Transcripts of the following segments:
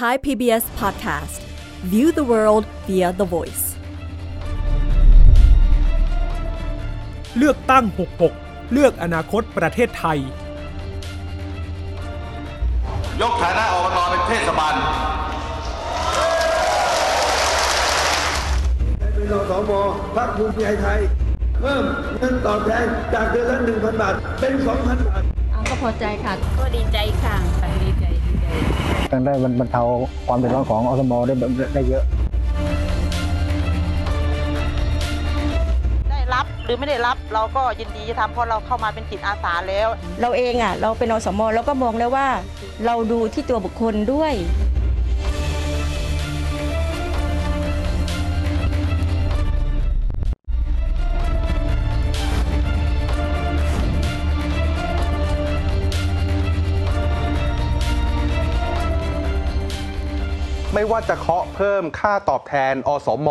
Thai PBS Podcast View the world via the voice เลือกตั้ง 66 เลือกอนาคตประเทศไทย ยกฐานะอบตเป็นเทศบาลเป็นอสมพักภูมิใจไทย เพิ่มเงินตอบแทนจากเดือนละ1,000 บาท เป็น 2,000 บาทเอาก็พอใจค่ะ ก็ดีใจค่ะดีใจดีใจ ต้งได้บรรเทาความเดือดร้อนของอสมได้ได้เยอะ ได้รับหรือไม่ได้รับเราก็ยินดีจะทำเพราะเราเข้ามาเป็นจิตอาสาแล้ว เราเองอะเราเป็นอสมเราก็มองแล้วว่า เราดูที่ตัวบุคคลด้วย ว่าจะเคาะเพิ่มค่าตอบแทน อสม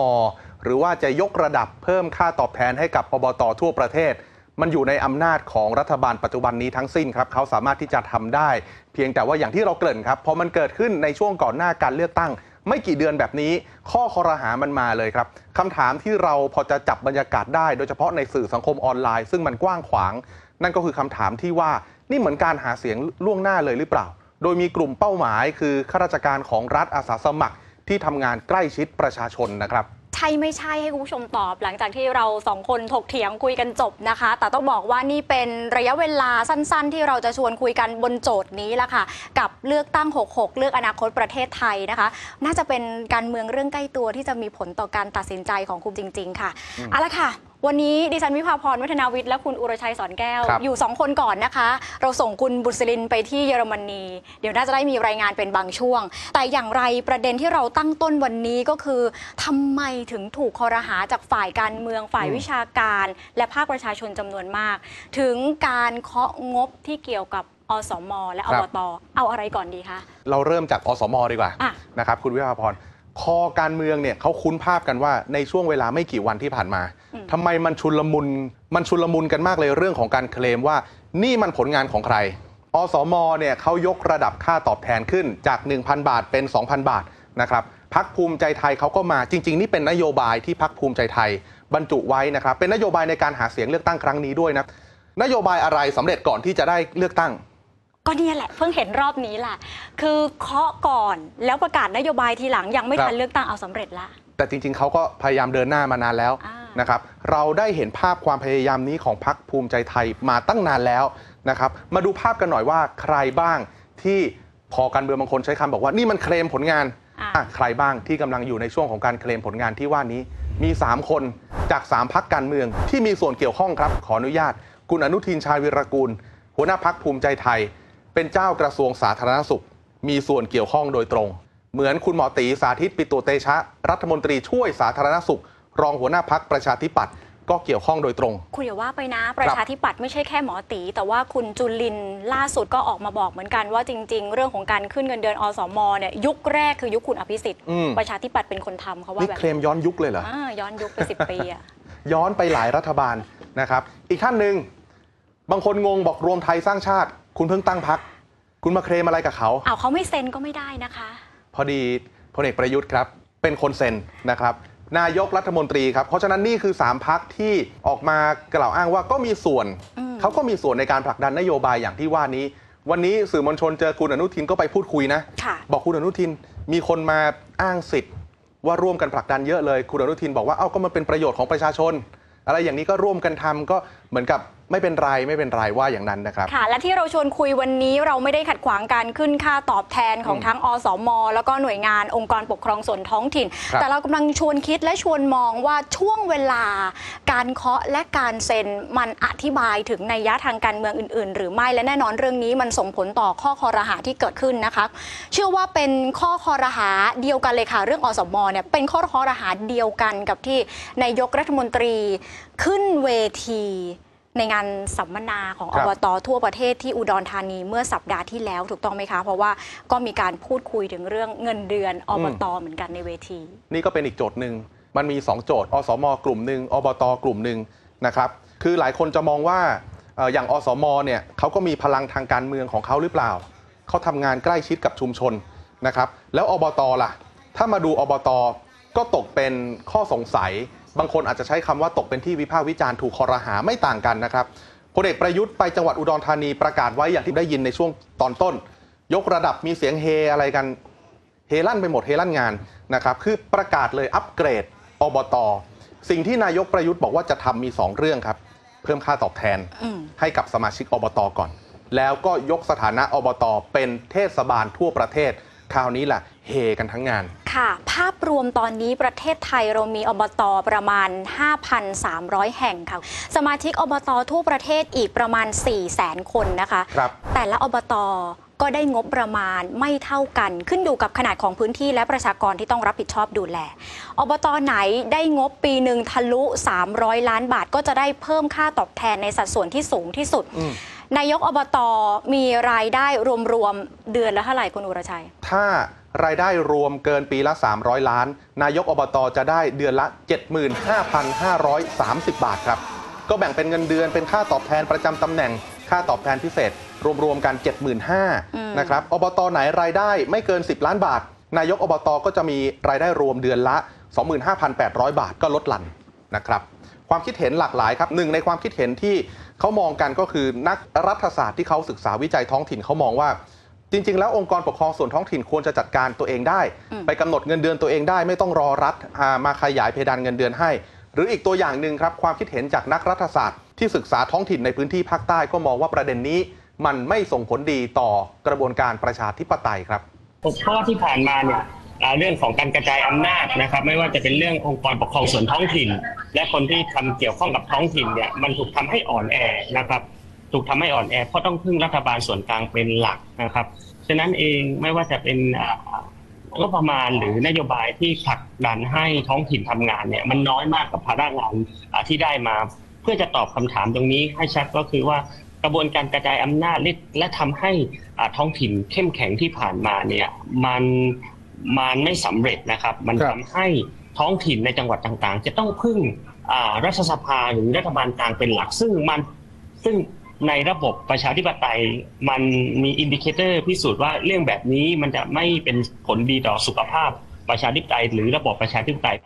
หรือว่าจะยกระดับเพิ่มค่าตอบแทนให้กับอบตทั่วประเทศ มันอยู่ในอำนาจของรัฐบาลปัจจุบันนี้ทั้งสิ้นครับเขาสามารถที่จะทำได้ เพียงแต่ว่าอย่างที่เราเกริ่นครับพอมันเกิดขึ้นในช่วงก่อนหน้าการเลือกตั้ง ไม่กี่เดือนแบบนี้ ข้อคอรหามันมาเลยครับคำถามที่เราพอจะจับบรรยากาศได้ โดยเฉพาะในสื่อสังคมออนไลน์ ซึ่งมันกว้างขวาง นั่นก็คือคำถามที่ว่านี่เหมือนการหาเสียงล่วงหน้าเลยหรือเปล่า โดยมีกลุ่มเป้าหมาย คือข้าราชการของรัฐอาสาสมัครที่ทำงานใกล้ชิดประชาชนนะครับใช่ไม่ใช่ให้คุณผู้ชมตอบ หลังจากที่เราสองคนถกเถียงคุยกันจบนะคะ แต่ต้องบอกว่านี่เป็นระยะเวลาสั้น ๆ ที่เราจะชวนคุยกันบนโจทย์นี้แหละค่ะ กับเลือกตั้ง 66 เลือกอนาคตประเทศไทยนะคะ น่าจะเป็นการเมืองเรื่องใกล้ตัวที่จะมีผลต่อการตัดสินใจของคุณจริง ๆ ค่ะเอาละค่ะ วันนี้ดิฉันวิภาพรวัฒนาวิทย์และคุณอุรชัยสอนแก้ว ครับ อยู่ 2 คนก่อนนะคะ เราส่งคุณบุษลินไปที่เยอรมนี เดี๋ยวน่าจะได้มีรายงานเป็นบางช่วง แต่อย่างไรประเด็นที่เราตั้งต้นวันนี้ก็คือทำไมถึงถูกคอรหาจากฝ่ายการเมืองฝ่ายวิชาการ และภาคประชาชนจำนวนมาก ถึงการเคาะงบที่เกี่ยวกับอสม และคอรับบตเอาอะไรก่อนดีคะ เราเริ่มจากอสมดีกว่าอะนะครับคุณวิภาพร คอการเมืองเนี่ยเขาคุ้นภาพกันว่าในช่วงเวลาไม่กี่วันที่ผ่านมาทำไมมันชุลมุนมันชุลมุนกันมากเลยเรื่องของการเคลมว่า นี่มันผลงานของใคร อสมเนี่ยเขายกระดับค่าตอบแทนขึ้นจาก 1,000 บาทเป็น 2,000 บาทนะครับพักภูมิใจไทยเขาก็มาจริง ๆ นี่เป็นนโยบายที่พักภูมิใจไทยบรรจุไว้นะครับเป็นนโยบายในการหาเสียงเลือกตั้งครั้งนี้ด้วยนะนโยบายอะไรสำเร็จก่อนที่จะได้เลือกตั้ง ก็เนี่ยแหละเพิ่งเห็นรอบนี้แหละคือเคาะก่อนแล้วประกาศนโยบายทีหลังยังไม่ครับทันเลือกตั้งเอาสำเร็จละแต่จริงๆเขาก็พยายามเดินหน้ามานานแล้วอ่านนะครับ เราได้เห็นภาพความพยายามนี้ของพรรคภูมิใจไทยมาตั้งนานแล้วนะครับ มาดูภาพกันหน่อยว่าใครบ้างที่พอการเมืองบางคนใช้คำบอกว่านี่มันเคลมผลงานอะอะใครบ้างที่กำลังอยู่ในช่วงของการเคลมผลงานที่ว่านี้ มี 3 คนจาก 3พักการเมืองที่มีส่วนเกี่ยวข้องครับ ขออนุญาต คุณอนุทินชาญวิรกูล หัวหน้าพักภูมิใจไทย เป็นเจ้ากระทรวงสาธารณสุข มีส่วนเกี่ยวข้องโดยตรง เหมือนคุณหมอตีสาธิตปิตุเตชะ รัฐมนตรีช่วยสาธารณสุข รองหัวหน้าพักประชาธิปัตย์ก็เกี่ยวข้องโดยตรง คุณอย่าว่าไปนะ ประชาธิปัตย์ไม่ใช่แค่หมอตี แต่ว่าคุณจุลินทร์ล่าสุดก็ออกมาบอกเหมือนกันว่าจริง ๆ เรื่องของการขึ้นเงินเดือนอสมเนี่ยยุคแรกคือยุคคุณอภิสิทธิ์อืมประชาธิปัตย์เป็นคนทำเขาว่านี่แบบเคลมย้อนยุคเลยเหรออ่าย้อนยุคไปสิบปีอะย้อนไปหลายรัฐบาลนะครับ อีกท่านหนึ่ง บางคนงงบอกรวมไทยสร้างชาติ คุณเพิ่งตั้งพัก คุณมาเคลมอะไรกับเขา เอาเขาไม่เซ็นก็ไม่ได้นะคะ พอดีพลเอกประยุทธ์ครับ เป็นคนเซ็นนะครับ นายกรัฐมนตรีครับ เพราะฉะนั้นนี่คือ 3พักที่ออกมากล่าวอ้างว่าก็มีส่วนอืมเขาก็มีส่วนในการผลักดันนโยบายอย่างที่ว่านี้ วันนี้สื่อมวลชนเจอคุณอนุทินก็ไปพูดคุยนะค่ะบอกคุณอนุทินมีคนมาอ้างสิทธิ์ว่าร่วมกันผลักดันเยอะเลย คุณอนุทินบอกว่าเอ้าก็มันเป็นประโยชน์ของประชาชน อะไรอย่างนี้ก็ร่วมกันทำก็เหมือนกับ ไม่เป็นไรไม่เป็นไรว่าอย่างนั้นนะครับ ค่ะ และที่เราชวนคุยวันนี้เราไม่ได้ขัดขวางการขึ้นค่าตอบแทนของอืมทั้งอสม แล้วก็หน่วยงานองค์กรปกครองส่วนท้องถิ่น ครับ แต่เรากำลังชวนคิดและชวนมองว่าช่วงเวลา การเคาะและการเซ็นมันอธิบายถึงในยยะทางการเมืองอื่น ๆ หรือไม่และแน่นอนเรื่องนี้มันส่งผลต่อข้อคอรหาที่เกิดขึ้นนะคะ เชื่อว่าเป็นข้อคอรหาเดียวกันเลยค่ะ เรื่องอสมเนี่ยเป็นข้อคอรหาเดียวกันกับที่นายกรัฐมนตรีขึ้นเวที ในงานสัมมนาของครัอบบตทั่วประเทศที่อุดรธานีเมื่อสัปดาห์ที่แล้วถูกต้องไหมคะ เพราะว่าก็มีการพูดคุยถึงเรื่องเงินเดือนอบตเหมือนกันในเวที นี่ก็เป็นอีกโจทย์หนึ่งมันมี 2 โจทย์ อสม กลุ่มหนึ่งอบต กลุ่มหนึ่งนะครับ คือหลายคนจะมองว่าเอ่ออย่างอสม เนี่ยเขาก็มีพลังทางการเมืองของเขาหรือเปล่า เขาทำงานใกล้ชิดกับชุมชนนะครับ แล้วอบต ล่ะ ถ้ามาดูอบต ก็ตกเป็นข้อสงสัย บางคนอาจจะใช้คำว่าตกเป็นที่วิพากษ์วิจารณ์ถูกคอรหาไม่ต่างกันนะครับพลเอกประยุทธ์ไปจังหวัดอุดรธานีประกาศไว้อย่างที่ได้ยินในช่วงตอนต้น ยกระดับมีเสียงเฮอะไรกันเฮลั่นไปหมดเฮลั่นงานนะครับคือประกาศเลยอัปเกรดอบตสิ่งที่นายกประยุทธ์บอกว่าจะทำมี 2 เรื่องครับ เพิ่มค่าตอบแทนอืมให้กับสมาชิกอบตก่อน แล้วก็ยกสถานะอบตเป็นเทศบาลทั่วประเทศ คราวนี้ล่ะ เฮกันทั้งงาน ค่ะ ภาพรวมตอนนี้ประเทศไทยเรามีอบตประมาณ 5,300 แห่งค่ะ สมาชิกอบตทั่วประเทศอีกประมาณ 4 0 0 0 0 0คนนะคะ ครับ แต่ละอบตก็ได้งบประมาณไม่เท่ากัน ขึ้นอยู่กับขนาดของพื้นที่และประชากรที่ต้องรับผิดชอบดูแล อบตไหนได้งบปีหนึ่งทะลุ 300 ล้านบาทก็จะได้เพิ่มค่าตอบแทนในสัดส่วนที่สูงที่สุด อืม นายกอบตมีรายได้รวมๆเดือนละเท่าไหร่คุณอุรชัย ถ้า รายได้รวมเกินปีละ 300 ล้าน นายกอบตจะได้เดือนละ 75,530 บาทครับ ก็แบ่งเป็นเงินเดือนเป็นค่าตอบแทนประจำตำแหน่ง ค่าตอบแทนพิเศษ รวมๆกัน 75,000นะครับ อบตไหนรายได้ไม่เกิน 10 ล้านบาท นายกอบตก็จะมีรายได้รวมเดือนละ 25,800 บาทก็ลดหลั่นนะครับ ความคิดเห็นหลากหลายครับหนึ่งในความคิดเห็นที่เขามองกันก็คือนักรัฐศาสตร์ที่เขาศึกษาวิจัยท้องถิ่นเขามองว่า จริง ๆ แล้วองค์กรปกครองส่วนท้องถิ่นควรจะจัดการตัวเองได้อืมไปกำหนดเงินเดือนตัวเองได้ ไม่ต้องรอรัฐอ่ามาขยายเพดานเงินเดือนให้ หรืออีกตัวอย่างหนึ่งครับความคิดเห็นจากนักรัฐศาสตร์ ที่ศึกษาท้องถิ่นในพื้นที่ภาคใต้ก็มองว่าประเด็นนี้ มันไม่ส่งผลดีต่อกระบวนการประชาธิปไตยครับเพราะว่าที่ผ่านมาเนี่ยอ่าเรื่องของการกระจายอำนาจนะครับ ไม่ว่าจะเป็นเรื่ององค์กรปกครองส่วนท้องถิ่น และคนที่ทำเกี่ยวข้องกับท้องถิ่นเนี่ยมันถูกทำให้อ่อนแอนะครับ ถูกทำให้อ่อนแอเพราะต้องพึ่งรัฐบาลส่วนกลางเป็นหลักนะครับฉะนั้นเองไม่ว่าจะเป็นอ่างบประมาณหรือนโยบายที่ผลักดันให้ท้องถิ่นทำงานเนี่ยมันน้อยมากกับภาระงานอ่าที่ได้มา เพื่อจะตอบคำถามตรงนี้ให้ชัดก็คือว่ากระบวนการกระจายอำนาจและและทำให้อ่าท้องถิ่นเข้มแข็งที่ผ่านมาเนี่ยมันมันไม่สำเร็จนะครับ มันครับทำให้ท้องถิ่นในจังหวัดต่างๆ จะต้องพึ่งอ่ารัฐสภาหรือรัฐบาลกลางเป็นหลักซึ่งมันซึ่ง ในระบบประชาธิปไตย มันมี indicator พิสูจน์ว่าเรื่องแบบนี้มันจะไม่เป็นผลดีต่อสุขภาพประชาธิปไตย หรือระบบประชาธิปไตย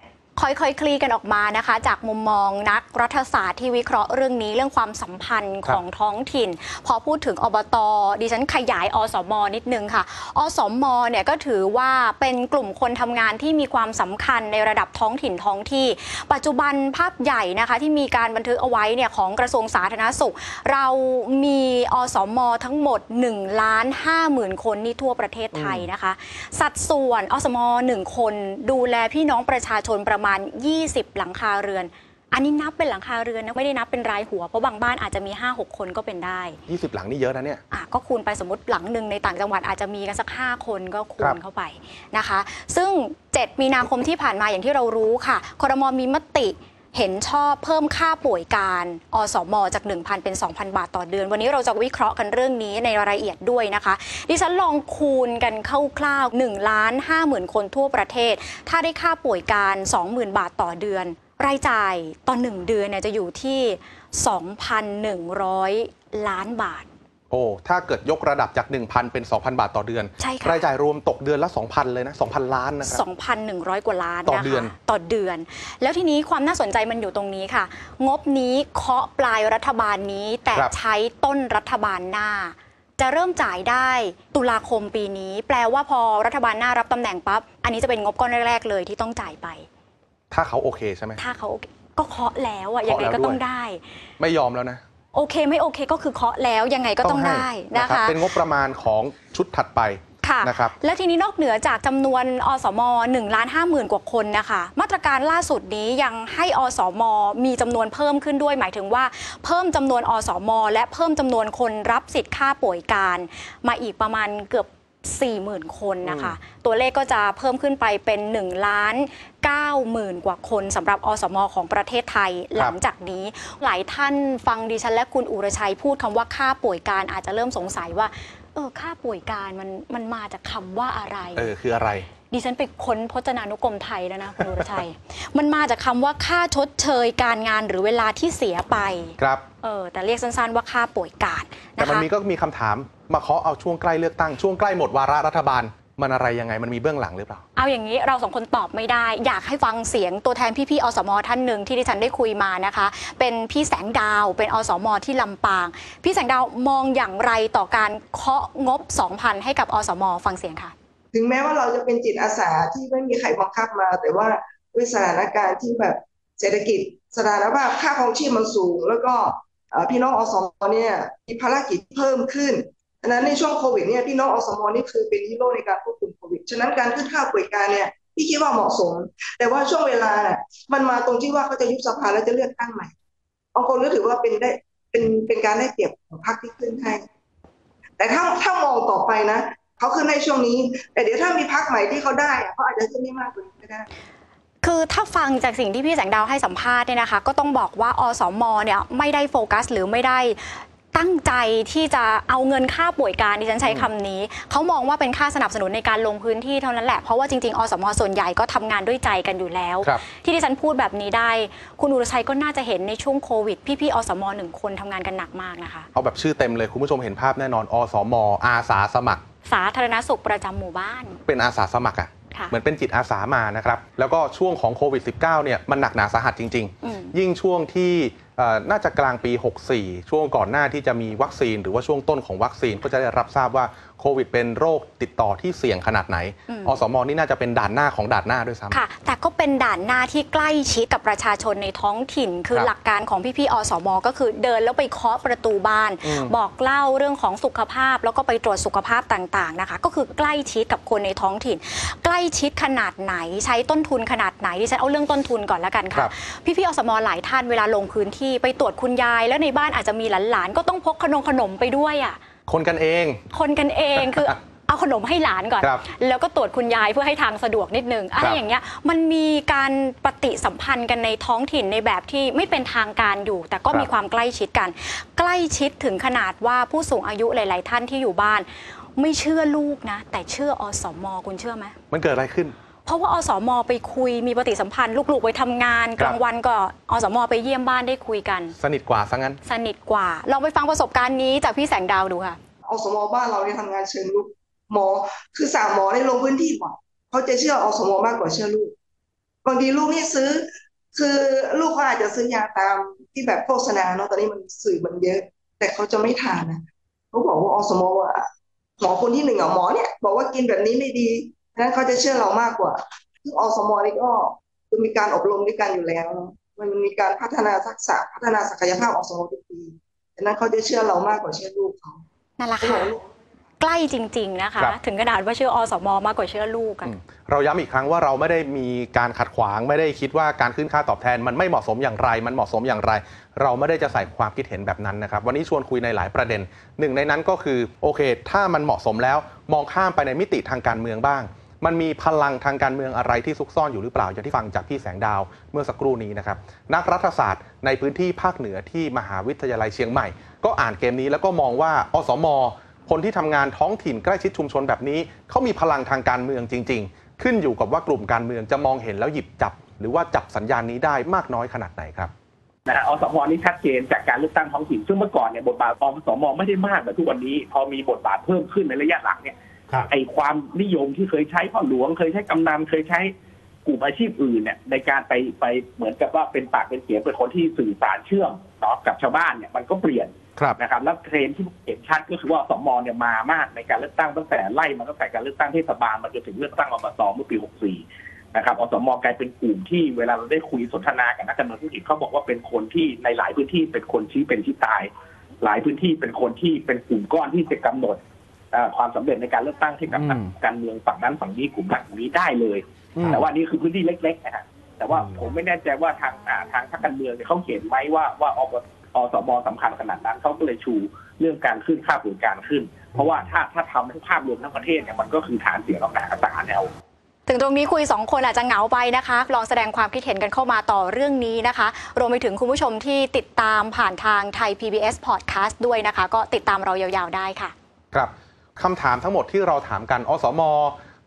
ค่อยๆ คลี่กันออกมานะคะ จากมุมมองนักรัฐศาสตร์ที่วิเคราะห์เรื่องนี้เรื่องความสัมพันธ์ครับของท้องถิ่น พอพูดถึงอบตดิฉันขยายอสมนิดนึงค่ะ อสมเนี่ยก็ถือว่าเป็นกลุ่มคนทำงานที่มีความสำคัญในระดับท้องถิ่นท้องที่ ปัจจุบันภาพใหญ่นะคะที่มีการบันทึกเอาไว้เนี่ยของกระทรวงสาธารณสุข เรามีอสมทั้งหมด1ล้าน5หมื่นคนนี่ทั่วประเทศไทยนะคะ สัดส่วนอสม 1 คนดูแลพี่น้องประชาชนประมาณ20 หลังคาเรือน อันนี้นับเป็นหลังคาเรือนนะไม่ได้นับเป็นรายหัว เพราะบางบ้านอาจจะมี 5-6 คนก็เป็นได้ 20 หลังนี่เยอะนะเนี่ย อะก็คูณไปสมมติหลังหนึ่งในต่างจังหวัดอาจจะมีกันสัก 5 คนก็คูครัณบ เข้าไปนะคะ ซึ่ง 7 มีนาคมที่ผ่านมาอย่างที่เรารู้ค่ะครมมีมติ เห็นชอบเพิ่มค่าป่วยการอสมจาก 1,000 เป็น 2,000 บาทต่อเดือน วันนี้เราจะวิเคราะห์กันเรื่องนี้ในรายละเอียดด้วยนะคะ ดิฉันลองคูณกันคร่าวๆ1ล้าน5หมื่นคนทั่วประเทศ ถ้าได้ค่าป่วยการ 20,000 บาทต่อเดือน รายจ่ายต่อ 1 เดือนเนี่ยจะอยู่ที่ 2,100 ล้านบาท โอ้ถ้าเกิดยกระดับจาก 1,000 เป็น 2,000 บาทต่อเดือน ใช่ค่ะรายจ่ายรวมตกเดือนละ 2,000 เลยนะ 2,000 ล้านนะครับ 2,100 กว่าล้านต่อนะคะเดือน ต่อเดือน แล้วทีนี้ความน่าสนใจมันอยู่ตรงนี้ค่ะ งบนี้เคาะปลายรัฐบาลนี้แต่ครับใช้ต้นรัฐบาลหน้า จะเริ่มจ่ายได้ตุลาคมปีนี้ แปลว่าพอรัฐบาลหน้ารับตำแหน่งปั๊บ อันนี้จะเป็นงบก้อนแรก ๆ เลยที่ต้องจ่ายไป ถ้าเขาโอเคใช่ไหมถ้าเขาโอเคก็เคาะแล้วอะยังไงเคาะแล้วก็ต้องด้วยได้ ไม่ยอมแล้วนะ โอเคไม่โอเคก็คือเคาะแล้วยังไงก็ต้องให้ได้นะรับคะ เป็นงบประมาณของชุดถัดไป ค่ะนะครับและทีนี้นอกเหนือจากจำนวนอสม1ล้าน5หมื่นกว่าคนนะคะ มาตรการล่าสุดนี้ยังให้อสม มีจำนวนเพิ่มขึ้นด้วย หมายถึงว่าเพิ่มจำนวนอสม และเพิ่มจำนวนคนรับสิทธิ์ค่าป่วยการ มาอีกประมาณเกือบ 40,000 คนนะคะ ตัวเลขก็จะเพิ่มขึ้นไปเป็น1ล้าน9หมื่นกว่าคนสำหรับอสมของประเทศไทยหลังจากนี้ หลายท่านฟังดิฉันและคุณอุรชัยพูดคำว่าค่าป่วยการอาจจะเริ่มสงสัยว่าเออค่าป่วยการมันมันมาจากคำว่าอะไร เออคืออะไร ดิฉันไปค้นพจนานุกรมไทยแล้วนะคุณอุรชัย มันมาจากคำว่าค่าชดเชยการงานหรือเวลาที่เสียไปครับเออแต่เรียกสั้นๆว่าค่าป่วยการแต่นะมันคะมีก็มีคำถามมาเคาะเอาช่วงใกล้เลือกตั้งช่วงใกล้หมดวาระรัฐบาลมันอะไรยังไงมันมีเบื้องหลังหรือเปล่า เอาอย่างนี้เราสองคนตอบไม่ได้ อยากให้ฟังเสียงตัวแทนพี่ๆอสมท่านหนึ่งที่ดิฉันได้คุยมานะคะ เป็นพี่แสงดาวเป็นอสมที่ลำปาง พี่แสงดาวมองอย่างไรต่อการเคาะงบ 2,000 ให้กับอสมฟังเสียงค่ะ ถึงแม้ว่าเราจะเป็นจิตอาสาที่ไม่มีใครบังคับมา แต่ว่าด้วยสถานการณ์ที่แบบเศรษฐกิจสถานภาพค่าครองชีพมันสูง แล้วก็พี่น้องอสมเนี่ยมีภารกิจเพิ่มขึ้นดังนั้นในช่วงโควิดเนี่ยพี่น้องอสมนี่คือเป็นฮีโร่ในการควบคุมโควิดฉะนั้นการขึ้นค่าป่วยการเนี่ยพี่คิดว่าเหมาะสม แต่ว่าช่วงเวลาน่ะมันมาตรงที่ว่าเขาจะยุบสภาแล้วจะเลือกตั้งใหม่บางคนก็ถือว่าเป็นได้เป็นเป็นการได้เปรียบของพรรคที่ขึ้นให้แต่ถ้าถ้ามองต่อไปนะ เขาขึ้นในช่วงนี้ แต่เดี๋ยวถ้ามีพักใหม่ที่เขาได้อะเขาอาจจะขึ้นได้มากกว่านี้ก็ได้คือถ้าฟังจากสิ่งที่พี่แสงดาวให้สัมภาษณ์เนี่ยนะคะ ก็ต้องบอกว่าอสมเนี่ยไม่ได้โฟกัส หรือไม่ได้ตั้งใจที่จะเอาเงินค่าป่วยการดิฉันใช้คำนี้ เขามองว่าเป็นค่าสนับสนุนในการลงพื้นที่เท่านั้นแหละ เพราะว่าจริง ๆ อสมส่วนใหญ่ก็ทำงานด้วยใจกันอยู่แล้วครับที่ดิฉันพูดแบบนี้ได้ คุณอุรชัยก็น่าจะเห็นในช่วงโควิด พี่ๆอสมหนึ่งคนทำงานกันหนักมากนะคะ เอาแบบชื่อเต็มเลยคุณผู้ชมเห็นภาพแน่นอนอสมอาสาสมัคร สาธารณสุขประจำหมู่บ้าน เป็นอาสาสมัครอะค่ะ เหมือนเป็นจิตอาสามานะครับแล้วก็ช่วงของโควิด -19 เนี่ยมันหนักหนาสาหัสจริง อืม ๆ ยิ่งช่วงที่เอ่อน่าจะกลางปี 64 ช่วงก่อนหน้าที่จะมีวัคซีน หรือว่าช่วงต้นของวัคซีนก็จะได้รับทราบว่าโค วิดเป็นโรคติดต่อที่เสี่ยงขนาดไหนอืมอสมนี่น่าจะเป็นด่านหน้าของด่านหน้าด้วยซ้ำค่ะ แต่ก็เป็นด่านหน้าที่ใกล้ชิดกับประชาชนในท้องถิ่น คือครับหลักการของพี่ๆอสมก็คือเดินแล้วไปเคาะประตูบ้านอืมบอกเล่าเรื่องของสุขภาพ แล้วก็ไปตรวจสุขภาพต่างๆนะคะ ก็คือใกล้ชิดกับคนในท้องถิ่น ใกล้ชิดขนาดไหนใช้ต้นทุนขนาดไหนดิฉันเอาเรื่องต้นทุนก่อนแล้วกันครัค่ะบพี่ๆอสมหลายท่านเวลาลงพื้นที่ไปตรวจคุณยาย แล้วในบ้านอาจจะมีหลานๆก็ต้องพกขนมขนมไปด้วยอะ คนกันเอง คนกันเองคือเอาขนมให้หลานก่อนครับแล้วก็ตรวจคุณยายเพื่อให้ทางสะดวกนิดนึงอะไรครับอย่างเงี้ยมันมีการปฏิสัมพันธ์กันในท้องถิ่นในแบบที่ไม่เป็นทางการอยู่ แต่ก็ครับมีความใกล้ชิดกัน ใกล้ชิดถึงขนาดว่าผู้สูงอายุหลาย ๆ ท่านที่อยู่บ้าน ไม่เชื่อลูกนะ แต่เชื่ออสมคุณเชื่อไหมมันเกิดอะไรขึ้น เพราะว่าอสมไปคุยมีปฏิสัมพันธ์ลูกๆไปทำงานครับกลางวันก็อสมไปเยี่ยมบ้านได้คุยกัน สนิทกว่าซะงั้น สนิทกว่าลองไปฟังประสบการณ์นี้จากพี่แสงดาวดูค่ะอสมบ้านเราเนี่ยทำงานเชิงลุกหมอ คือสามหมอในยลงพื้นที่บ่อยเขาจะเชื่ออสมมากกว่าเชื่อลูกบางทีลูกนี่ซื้อ คือลูกเขาอาจจะซื้อยาตามที่แบบโฆษณาเนาะตอนนี้มันสื่อมันเยอะ แต่เขาจะไม่ทานนะเขาบอกว่าอสมว่าหมอคนที่หนึ่งอะหมอเนี่ย บอกว่ากินแบบนี้ไม่ดีฉะ นั้นเขาจะเชื่อเรามากกว่าซึ่งอสมนี่ก็คือมีการอบรมด้วยกันอยู่แล้ว มันมีการพัฒนาทักษะพัฒนาศักยภาพอสมทุกปีฉะนั้นเขาจะเชื่อเรามากกว่าเชื่อลูกเขานั่นแหละค่ะใกล้จริง ๆ นะคะครับถึงขนาดว่าเชื่ออสมมากกว่าเชื่อลูกอะอืมเราย้ำอีกครั้งว่าเราไม่ได้มีการขัดขวางไม่ได้คิดว่าการขึ้นค่าตอบแทน มันไม่เหมาะสมอย่างไร มันเหมาะสมอย่างไร เราไม่ได้จะใส่ความคิดเห็นแบบนั้นนะครับ วันนี้ชวนคุยในหลายประเด็น หนึ่งในนั้นก็คือโอเค ถ้ามันเหมาะสมแล้ว มองข้ามไปในมิติทางการเมืองบ้าง มันมีพลังทางการเมืองอะไรที่ซุกซ่อนอยู่หรือเปล่าอย่างที่ฟังจากพี่แสงดาวเมื่อสักครู่นี้นะครับนักรัฐศาสตร์ในพื้นที่ภาคเหนือที่มหาวิทยาลัยเชียงใหม่ ก็อ่านเกมนี้แล้วก็มองว่าอสมคนที่ทำงานท้องถิ่นใกล้ชิดชุมชนแบบนี้เขามีพลังทางการเมืองจริง ๆ ขึ้นอยู่กับว่ากลุ่มการเมืองจะมองเห็นแล้วหยิบจับ หรือว่าจับสัญญาณนี้ได้มากน้อยขนาดไหนครับนะฮะอสมนี่ชัดเจนจากการเลือกตั้งท้องถิ่นซึ่งเมื่อก่อนเนี่ยบทบาทอสมไม่ได้มากแบบทุกวันนี้ พอมีบทบาทเพิ่มขึ้นในระยะหลังเนี่ย ไอความนิยมที่เคยใช้พ่อหลวงเคยใช้กำนันเคยใช้กลุ่มอาชีพอื่นเนี่ยในการไปไปเหมือนกับว่าเป็นปากเป็นเสียงเป็นคนที่สื่อสารเชื่อมเนาะกับชาวบ้านเนี่ยมันก็เปลี่ยนครับนะครับแล้วเทรนด์ที่เห็นชัดก็คือว่าสมเนี่ยมามากในการเลือกตั้งตั้งแต่ไล่มาตั้งแต่การเลือกตั้งเทศบาลมาจนถึงเลือกตั้งอบตเมื่อปี 64 นะครับอสมกลายเป็นกลุ่มที่เวลาเราได้คุยสนทนากับนักการเมืองท้องถิ่นเขาบอกว่าเป็นคนที่ในหลายพื้นที่เป็นคนชี้เป็นชี้ตาย หลายพื้นที่เป็นคนที่เป็นกลุ่มก้อนที่จะกำหนดเอ่อ ความสำเร็จในการเลือกตั้งให้กับอืมนักการเมืองฝั่งนั้นฝั่งนี้กลุ่มนั้นกลุ่มนี้ได้เลยอืมแต่ว่านี่คือพื้นที่เล็กๆนะฮะแต่ว่าผมไม่แน่ใจว่าทางอ่าทางพรรคการเมืองเนี่ยเขาเห็นไหมว่าว่าอบอสมสำคัญขนาดนั้นเขาก็เลยชูเรื่องการขึ้นค่าบริการขึ้น เพราะว่าถ้าถ้าทำทั้งภาพรวมทั้งประเทศเนี่ยมันก็คือฐานเสียงของหนาตาแนวถึงตรงนี้คุย 2 คนอาจจะเหงาไปนะคะ ลองแสดงความคิดเห็นกันเข้ามาต่อเรื่องนี้นะคะ รวมไปถึงคุณผู้ชมที่ติดตามผ่านทางไทย PBS Podcast ด้วยนะคะ ก็ติดตามเรายาวๆได้ค่ะ ครับ คำถามทั้งหมดที่เราถามกันอสม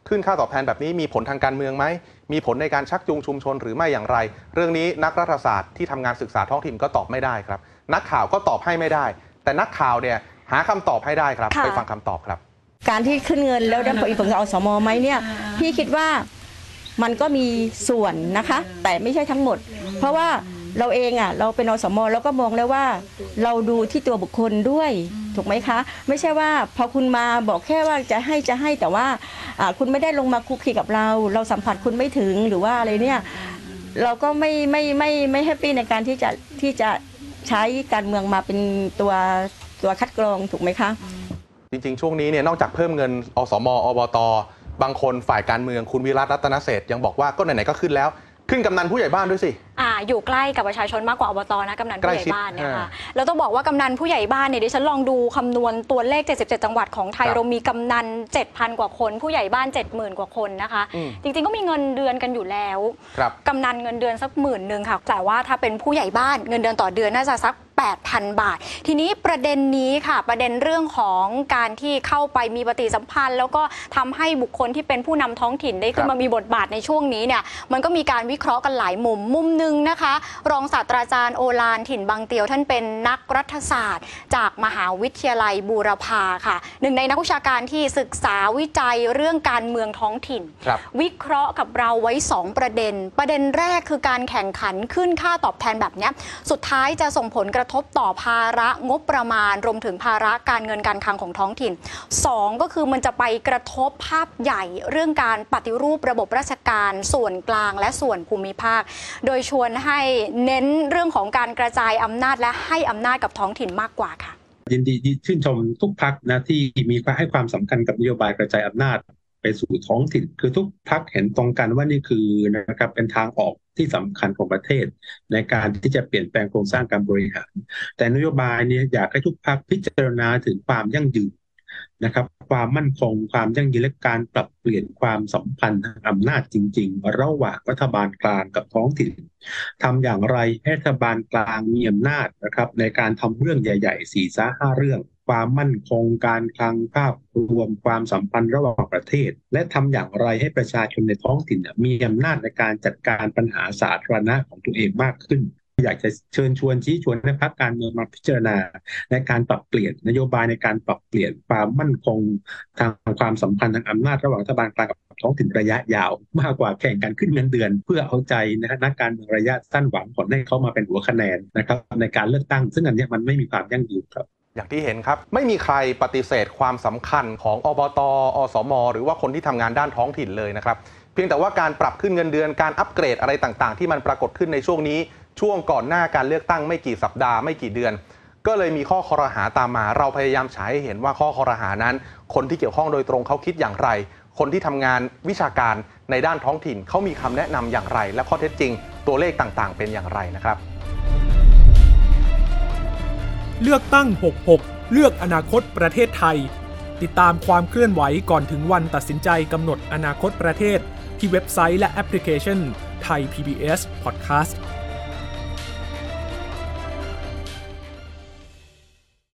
ขึ้นค่าตอบแทนแบบนี้มีผลทางการเมืองไหม มีผลในการชักจูงชุมชนหรือไม่อย่างไร เรื่องนี้นักรัฐศาสตร์ที่ทำงานศึกษาท้องถิ่นก็ตอบไม่ได้ครับ นักข่าวก็ตอบให้ไม่ได้ แต่นักข่าวเนี่ยหาคำตอบให้ได้ครับค่ะไปฟังคำตอบครับ การที่ขึ้นเงินแล้วได้ผลผลกับอสมไหมเนี่ย พี่คิดว่ามันก็มีส่วนนะคะ แต่ไม่ใช่ทั้งหมด เพราะว่าเราเองอะเราเป็นอสมเราก็มองแล้วว่า เราดูที่ตัวบุคคลด้วย ถูกไหมคะ ไม่ใช่ว่าพอคุณมาบอกแค่ว่าจะให้จะให้แต่ว่าคุณไม่ได้ลงมาคุกคีกับเรา เราสัมผัสคุณไม่ถึงหรือว่าอะไรเนี่ยเราก็ไม่ไม่ไม่ไม่แฮปปี้ในการที่จะที่จะใช้การเมืองมาเป็นตัวตัวคัดกรองถูกไหมคะ จริงๆ ช่วงนี้เนี่ยนอกจากเพิ่มเงินอสมอบต บางคนฝ่ายการเมืองคุณวิรัตรัตนเศษฐ์ยังบอกว่าก็ไหนๆก็ขึ้นแล้ว ขึ้นกำนันผู้ใหญ่บ้านด้วยสิ อ่าอยู่ใกล้กับประชาชนมากกว่าอบตนะกำนันผู้ใหญ่บ้านเนี่ยใกล้ชิดค่ะแล้วต้องบอกว่ากำนันผู้ใหญ่บ้านเนี่ยดิฉันลองดูคำนวณตัวเลข 77 จังหวัดของไทยครับเรามีกำนัน 7,000 กว่าคน ผู้ใหญ่บ้าน 70,000 กว่าคนนะคะ อืม จริงๆก็มีเงินเดือนกันอยู่แล้ว ครับ กำนันเงินเดือนสักหมื่นหนึ่งค่ะ แต่ว่าถ้าเป็นผู้ใหญ่บ้านเงินเดือนต่อเดือนน่าจะสัก 8,000 บาท ทีนี้ประเด็นนี้ค่ะ ประเด็นเรื่องของการที่เข้าไปมีปฏิสัมพันธ์ แล้วก็ทำให้บุคคลที่เป็นผู้นำท้องถิ่นได้ขึ้นมามีบทบาทในช่วงนี้เนี่ยมันก็มีการวิเคราะห์กันหลายมุมมุมหนึ่งนะคะ รองศาสตราจารย์โอลานถิ่นบางเตียว ท่านเป็นนักรัฐศาสตร์ จากมหาวิทยาลัยบูรพาค่ะ หนึ่งในนักวิชาการที่ศึกษาวิจัยเรื่องการเมืองท้องถิ่นครับวิเคราะห์กับเราไว้ 2 ประเด็น ประเด็นแรกคือการแข่งขันขึ้นค่าตอบแทนแบบเนี้ยสุดท้ายจะส่งผลกระทบต่อภาระงบประมาณ รวมถึงภาระการเงินการคลังของท้องถิ่น 2 ก็คือมันจะไปกระทบภาพใหญ่เรื่องการปฏิรูประบบราชการส่วนกลางและส่วนภูมิภาค โดยชวนให้เน้นเรื่องของการกระจายอำนาจและให้อำนาจกับท้องถิ่นมากกว่าค่ะยินดีชื่นชมทุกพักนะที่มีให้ความสำคัญกับนโยบายกระจายอำนาจ ไปสู่ท้องถิ่นคือทุกพักเห็นตรงกันว่านี่คือนะครับเป็นทางออกที่สำคัญของประเทศ ในการที่จะเปลี่ยนแปลงโครงสร้างการบริหาร แต่นโยบายนี้อยากให้ทุกพักพิจารณาถึงความยั่งยืนนะครับ ความมั่นคงความยั่งยืนและการปรับเปลี่ยนความสัมพันธ์ทางอำนาจจริง ๆ ระหว่างรัฐบาลกลางกับท้องถิ่นทำอย่างไรให้รัฐบาลกลางมีอำนาจนะครับ ในการทำเรื่องใหญ่ๆสี่ซ้าห้าเรื่อง ความมั่นคงการคลังภาพรวมความสัมพันธ์ระหว่างประเทศ และทำอย่างไรให้ประชาชนในท้องถิ่นมีอำนาจในการจัดการปัญหาสาธารณะของตัวเองมากขึ้น อยากจะเชิญชวนชี้ชวนให้พรรคการเมืองมาพิจารณาในการปรับเปลี่ยนนโยบายในการปรับเปลี่ยนความมั่นคงทางความสัมพันธ์ทางอำนาจระหว่างรัฐบาลกลางกับท้องถิ่นระยะยาว มากกว่าแข่งกันขึ้นเงินเดือน เพื่อเอาใจนะฮะนักการเมืองระยะสั้นหวังผลให้เขามาเป็นหัวคะแนนนะครับในการเลือกตั้ง ซึ่งอันนี้มันไม่มีความยั่งยืนครับ อย่างที่เห็นครับ ไม่มีใครปฏิเสธความสำคัญของอบตอสม หรือว่าคนที่ทำงานด้านท้องถิ่นเลยนะครับ เพียงแต่ว่าการปรับขึ้นเงินเดือนการอัปเกรดอะไรต่างๆ ที่มันปรากฏขึ้นในช่วงนี้ ช่วงก่อนหน้าการเลือกตั้งไม่กี่สัปดาห์ไม่กี่เดือน ก็เลยมีข้อคอรหาตามมา เราพยายามฉายให้เห็นว่าข้อคอรหานั้น คนที่เกี่ยวข้องโดยตรงเขาคิดอย่างไร คนที่ทำงานวิชาการในด้านท้องถิ่นเขามีคำแนะนำอย่างไร และข้อเท็จจริง ตัวเลขต่างๆ เป็นอย่างไรนะครับ เลือกตั้ง 66 เลือกอนาคตประเทศไทย ติดตามความเคลื่อนไหวก่อนถึงวันตัดสินใจกำหนดอนาคตประเทศ ที่เว็บไซต์และแอปพลิเคชันไทย PBS Podcast